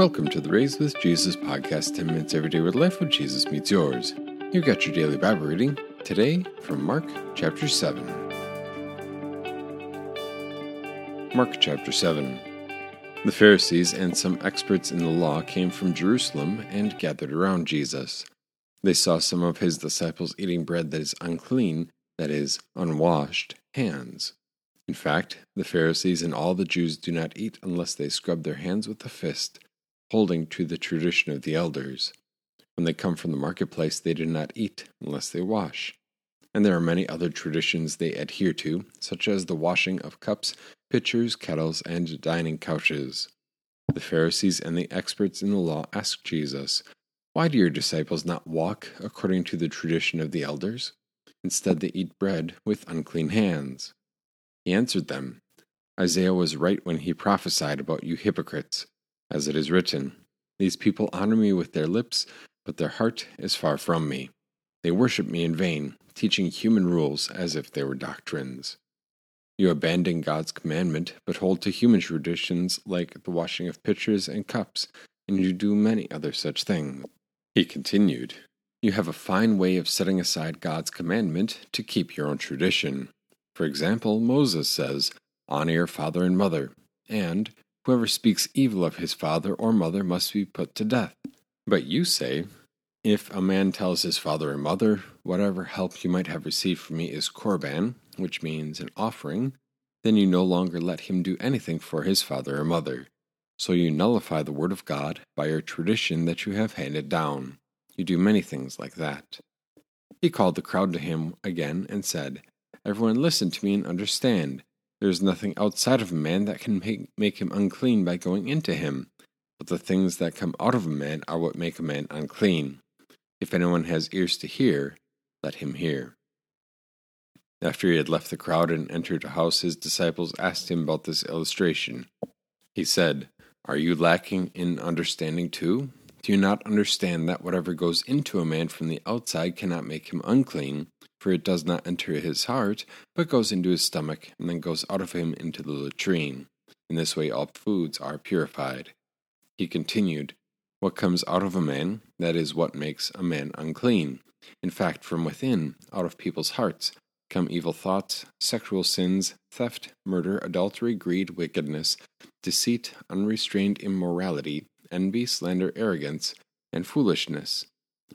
Welcome to the Raised with Jesus podcast 10 minutes every day where life with Jesus meets yours. You've got your daily Bible reading today from Mark chapter 7. Mark chapter 7. The Pharisees and some experts in the law came from Jerusalem and gathered around Jesus. They saw some of his disciples eating bread that is unclean, that is, unwashed, hands. In fact, the Pharisees and all the Jews do not eat unless they scrub their hands with a fist holding to the tradition of the elders. When they come from the marketplace, they do not eat unless they wash. And there are many other traditions they adhere to, such as the washing of cups, pitchers, kettles, and dining couches. The Pharisees and the experts in the law asked Jesus, Why do your disciples not walk according to the tradition of the elders? Instead, they eat bread with unclean hands. He answered them, Isaiah was right when he prophesied about you hypocrites. As it is written, These people honor me with their lips, but their heart is far from me. They worship me in vain, teaching human rules as if they were doctrines. You abandon God's commandment, but hold to human traditions like the washing of pitchers and cups, and you do many other such things. He continued, You have a fine way of setting aside God's commandment to keep your own tradition. For example, Moses says, Honor your father and mother, and Whoever speaks evil of his father or mother must be put to death. But you say, If a man tells his father or mother, Whatever help you might have received from me is korban, which means an offering, then you no longer let him do anything for his father or mother. So you nullify the word of God by your tradition that you have handed down. You do many things like that. He called the crowd to him again and said, Everyone listen to me and understand. There is nothing outside of a man that can make, make him unclean by going into him, but the things that come out of a man are what make a man unclean. If anyone has ears to hear, let him hear. After he had left the crowd and entered a house, his disciples asked him about this illustration. He said, Are you lacking in understanding too? Do you not understand that whatever goes into a man from the outside cannot make him unclean, for it does not enter his heart, but goes into his stomach, and then goes out of him into the latrine. In this way all foods are purified. He continued, What comes out of a man, that is what makes a man unclean. In fact, from within, out of people's hearts, come evil thoughts, sexual sins, theft, murder, adultery, greed, wickedness, deceit, unrestrained immorality, envy, slander, arrogance, and foolishness.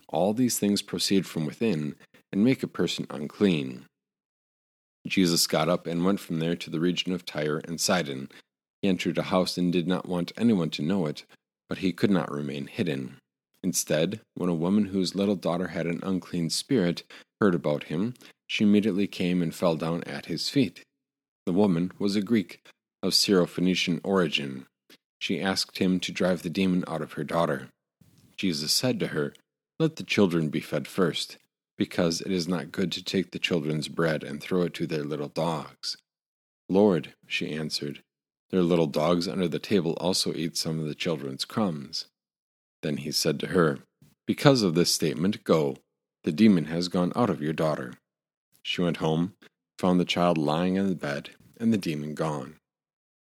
All these things proceed from within and make a person unclean. Jesus got up and went from there to the region of Tyre and Sidon. He entered a house and did not want anyone to know it, but he could not remain hidden. Instead, when a woman whose little daughter had an unclean spirit heard about him, she immediately came and fell down at his feet. The woman was a Greek of Syrophoenician origin. She asked him to drive the demon out of her daughter. Jesus said to her, Let the children be fed first because it is not good to take the children's bread and throw it to their little dogs. Lord, she answered, their little dogs under the table also eat some of the children's crumbs. Then he said to her, Because of this statement, go. The demon has gone out of your daughter. She went home, found the child lying in the bed, and the demon gone.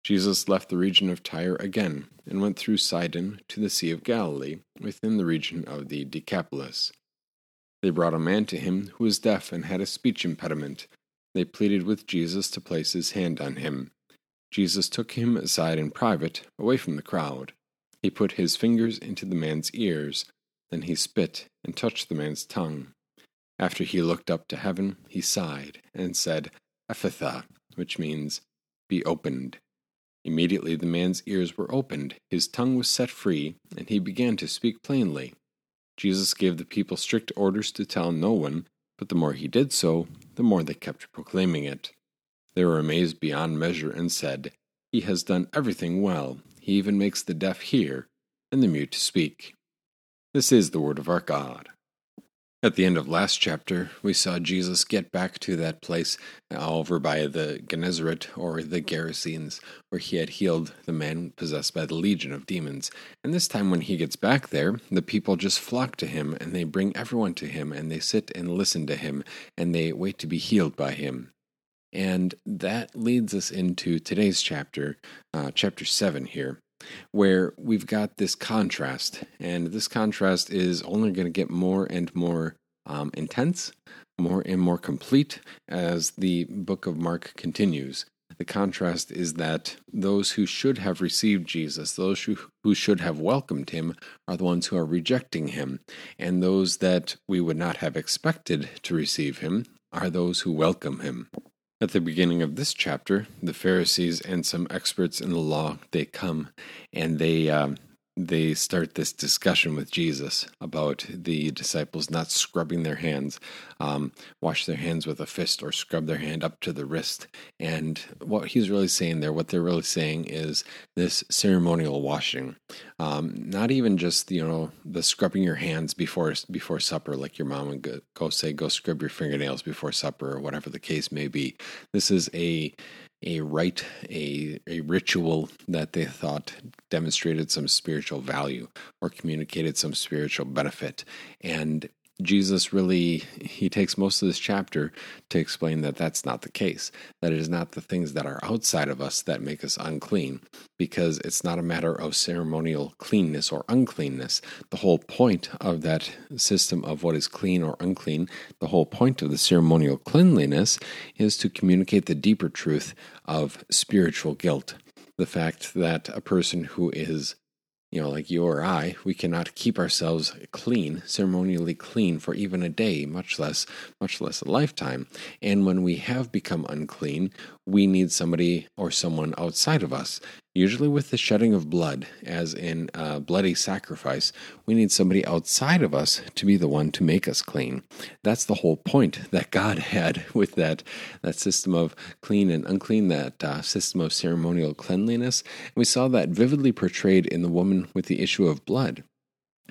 Jesus left the region of Tyre again, and went through Sidon to the Sea of Galilee, within the region of the Decapolis. They brought a man to him who was deaf and had a speech impediment. They pleaded with Jesus to place his hand on him. Jesus took him aside in private, away from the crowd. He put his fingers into the man's ears. Then he spit and touched the man's tongue. After he looked up to heaven, he sighed and said, Ephphatha, which means, Be opened. Immediately the man's ears were opened, his tongue was set free, and he began to speak plainly. Jesus gave the people strict orders to tell no one, but the more he did so, the more they kept proclaiming it. They were amazed beyond measure and said, He has done everything well. He even makes the deaf hear and the mute speak. This is the word of our God. At the end of last chapter, we saw Jesus get back to that place over by the Gennesaret or the Gerasenes, where he had healed the man possessed by the legion of demons. And this time, when he gets back there, the people just flock to him and they bring everyone to him and they sit and listen to him and they wait to be healed by him. And that leads us into today's chapter, uh, chapter 7 here. Where we've got this contrast, and this contrast is only going to get more and more um, intense, more and more complete as the book of Mark continues. The contrast is that those who should have received Jesus, those who, who should have welcomed him, are the ones who are rejecting him. And those that we would not have expected to receive him are those who welcome him. At the beginning of this chapter, the Pharisees and some experts in the law they come and they um, they start this discussion with Jesus about the disciples not scrubbing their hands, um, wash their hands with a fist or scrub their hand up to the wrist. And what he's really saying there, what they're really saying is this ceremonial washing, um, not even just you know the scrubbing your hands before before supper, like your mom would go, go say, go scrub your fingernails before supper or whatever the case may be. This is a a rite, a, a ritual that they thought demonstrated some spiritual value or communicated some spiritual benefit. And Jesus really he takes most of this chapter to explain that that's not the case. That it is not the things that are outside of us that make us unclean because it's not a matter of ceremonial cleanness or uncleanness. The whole point of that system of what is clean or unclean the whole point of the ceremonial cleanliness is to communicate the deeper truth of spiritual guilt. The fact that a person who is you know, like you or I, we cannot keep ourselves clean, ceremonially clean for even a day, much less much less a lifetime. And when we have become unclean, we need somebody or someone outside of us usually with the shedding of blood, as in a bloody sacrifice, we need somebody outside of us to be the one to make us clean. That's the whole point that God had with that, that system of clean and unclean, that uh, system of ceremonial cleanliness. And we saw that vividly portrayed in the woman with the issue of blood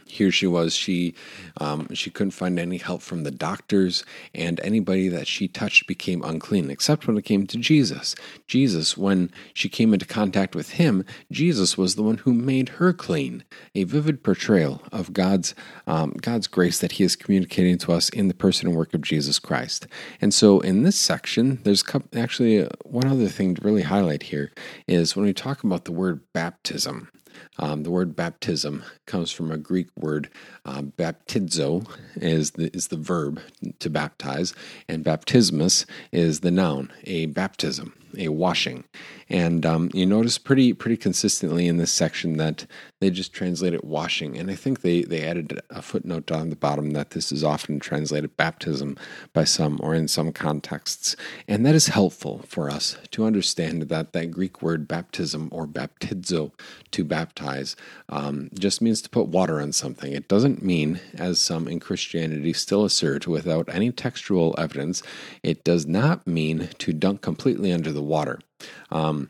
here she was. She um, she couldn't find any help from the doctors and anybody that she touched became unclean except when it came to jesus. Jesus when she came into contact with him jesus was the one who made her clean. A vivid portrayal of god's um, god's grace that he is communicating to us in the person and work of jesus christ. And so in this section there's actually uh, one other thing to really highlight here is when we talk about the word baptism um, the word baptism comes from a Greek word. Uh, baptizo is the, is the verb to baptize, and baptismus is the noun, a baptism a washing. And um, you notice pretty pretty consistently in this section that they just translate it washing. And I think they, they added a footnote on the bottom that this is often translated baptism by some or in some contexts. And that is helpful for us to understand that that Greek word baptism or baptizo, to baptize, um, just means to put water on something. It doesn't mean, as some in Christianity still assert without any textual evidence, it does not mean to dunk completely under the water. Um,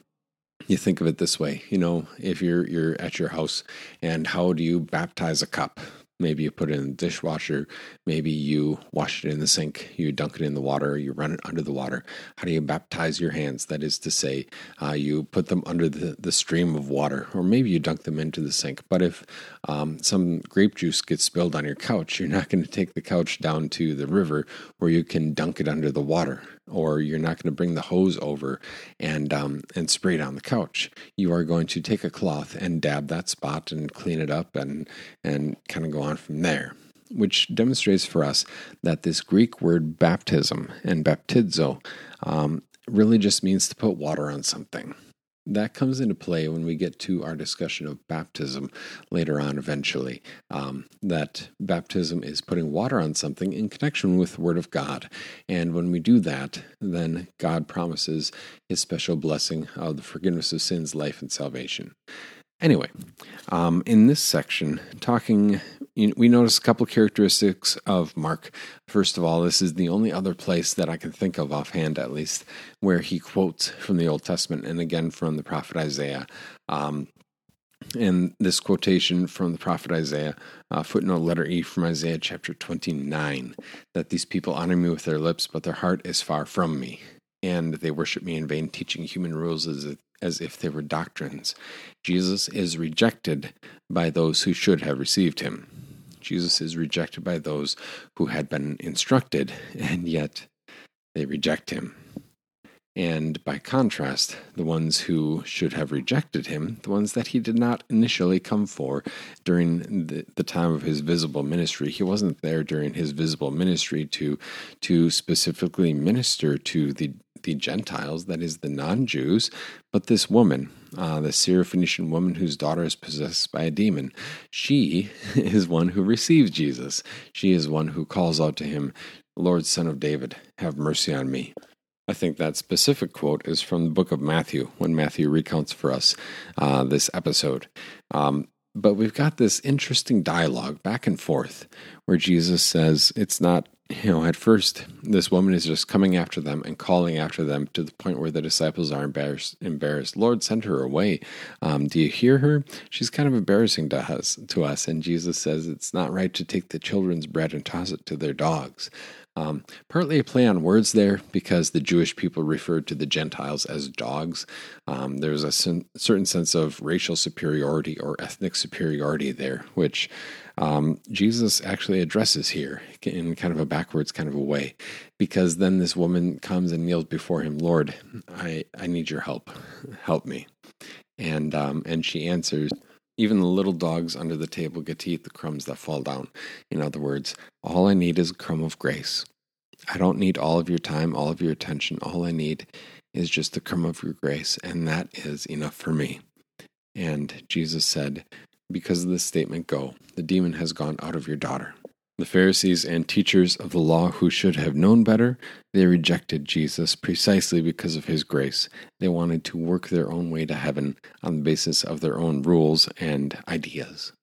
you think of it this way, you know, if you're you're at your house and how do you baptize a cup? Maybe you put it in the dishwasher. Maybe you wash it in the sink. You dunk it in the water. You run it under the water. How do you baptize your hands? That is to say, uh, you put them under the, the stream of water, or maybe you dunk them into the sink. But if um, some grape juice gets spilled on your couch, you're not going to take the couch down to the river where you can dunk it under the water or you're not going to bring the hose over and um, and spray on the couch. You are going to take a cloth and dab that spot and clean it up and and kind of go on from there. Which demonstrates for us that this Greek word baptism and baptizo um, really just means to put water on something that comes into play when we get to our discussion of baptism later on, eventually. Um, that baptism is putting water on something in connection with the Word of God. And when we do that, then God promises His special blessing of the forgiveness of sins, life, and salvation. Anyway, um, in this section, talking, we notice a couple characteristics of Mark. First of all, this is the only other place that I can think of offhand, at least, where he quotes from the Old Testament and again from the prophet Isaiah. Um, and this quotation from the prophet Isaiah, uh, footnote letter E from Isaiah chapter 29, that these people honor me with their lips, but their heart is far from me and they worship me in vain, teaching human rules as if, as if they were doctrines. Jesus is rejected by those who should have received him. Jesus is rejected by those who had been instructed, and yet they reject him. And by contrast, the ones who should have rejected him, the ones that he did not initially come for during the, the time of his visible ministry, he wasn't there during his visible ministry to, to specifically minister to the the Gentiles, that is, the non Jews, but this woman, uh, the Syrophoenician woman whose daughter is possessed by a demon, she is one who receives Jesus. She is one who calls out to him, Lord, Son of David, have mercy on me. I think that specific quote is from the book of Matthew, when Matthew recounts for us uh, this episode. Um, but we've got this interesting dialogue back and forth where Jesus says, It's not you know, at first, this woman is just coming after them and calling after them to the point where the disciples are embarrassed. embarrassed. Lord, send her away. Um, do you hear her? She's kind of embarrassing to us, to us. And Jesus says it's not right to take the children's bread and toss it to their dogs. Um, partly a play on words there because the Jewish people referred to the Gentiles as dogs. Um, there's a sen- certain sense of racial superiority or ethnic superiority there, which um, Jesus actually addresses here in kind of a backwards kind of a way. Because then this woman comes and kneels before him, Lord, I, I need your help. Help me. And, um, and she answers, even the little dogs under the table get to eat the crumbs that fall down. In other words, all I need is a crumb of grace. I don't need all of your time, all of your attention. All I need is just a crumb of your grace, and that is enough for me. And Jesus said, Because of this statement, go. The demon has gone out of your daughter. The Pharisees and teachers of the law who should have known better, they rejected Jesus precisely because of his grace. They wanted to work their own way to heaven on the basis of their own rules and ideas.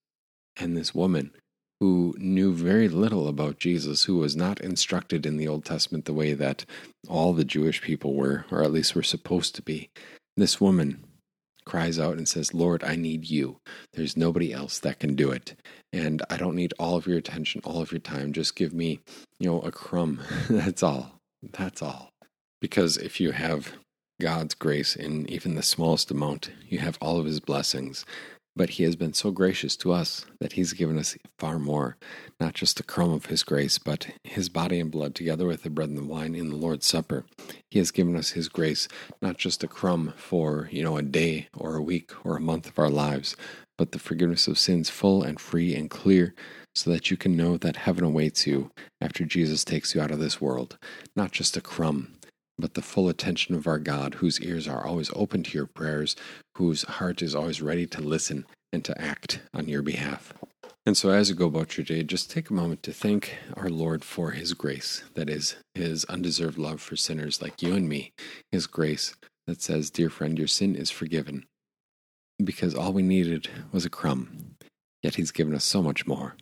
And this woman, who knew very little about Jesus, who was not instructed in the Old Testament the way that all the Jewish people were, or at least were supposed to be, this woman cries out and says, Lord, I need you. There's nobody else that can do it. And I don't need all of your attention, all of your time. Just give me, you know, a crumb. That's all. That's all. Because if you have God's grace in even the smallest amount, you have all of his blessings. But he has been so gracious to us that he's given us far more, not just a crumb of his grace, but his body and blood together with the bread and the wine in the Lord's Supper. He has given us his grace, not just a crumb for, you know, a day or a week or a month of our lives, but the forgiveness of sins full and free and clear, so that you can know that heaven awaits you after Jesus takes you out of this world. Not just a crumb, but the full attention of our God, whose ears are always open to your prayers, whose heart is always ready to listen and to act on your behalf. And so, as you go about your day, just take a moment to thank our Lord for His grace, that is, His undeserved love for sinners like you and me, His grace that says, Dear friend, your sin is forgiven. Because all we needed was a crumb, yet He's given us so much more.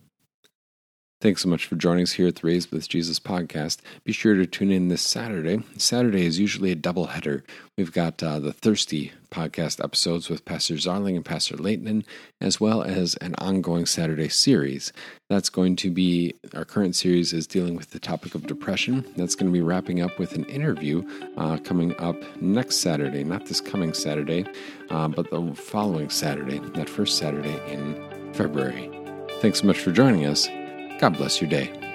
Thanks so much for joining us here at the Raised with Jesus podcast. Be sure to tune in this Saturday. Saturday is usually a double header. We've got uh, the Thirsty podcast episodes with Pastor Zarling and Pastor Leighton, as well as an ongoing Saturday series. That's going to be our current series is dealing with the topic of depression. That's going to be wrapping up with an interview uh, coming up next Saturday, not this coming Saturday, uh, but the following Saturday, that first Saturday in February. Thanks so much for joining us. God bless your day.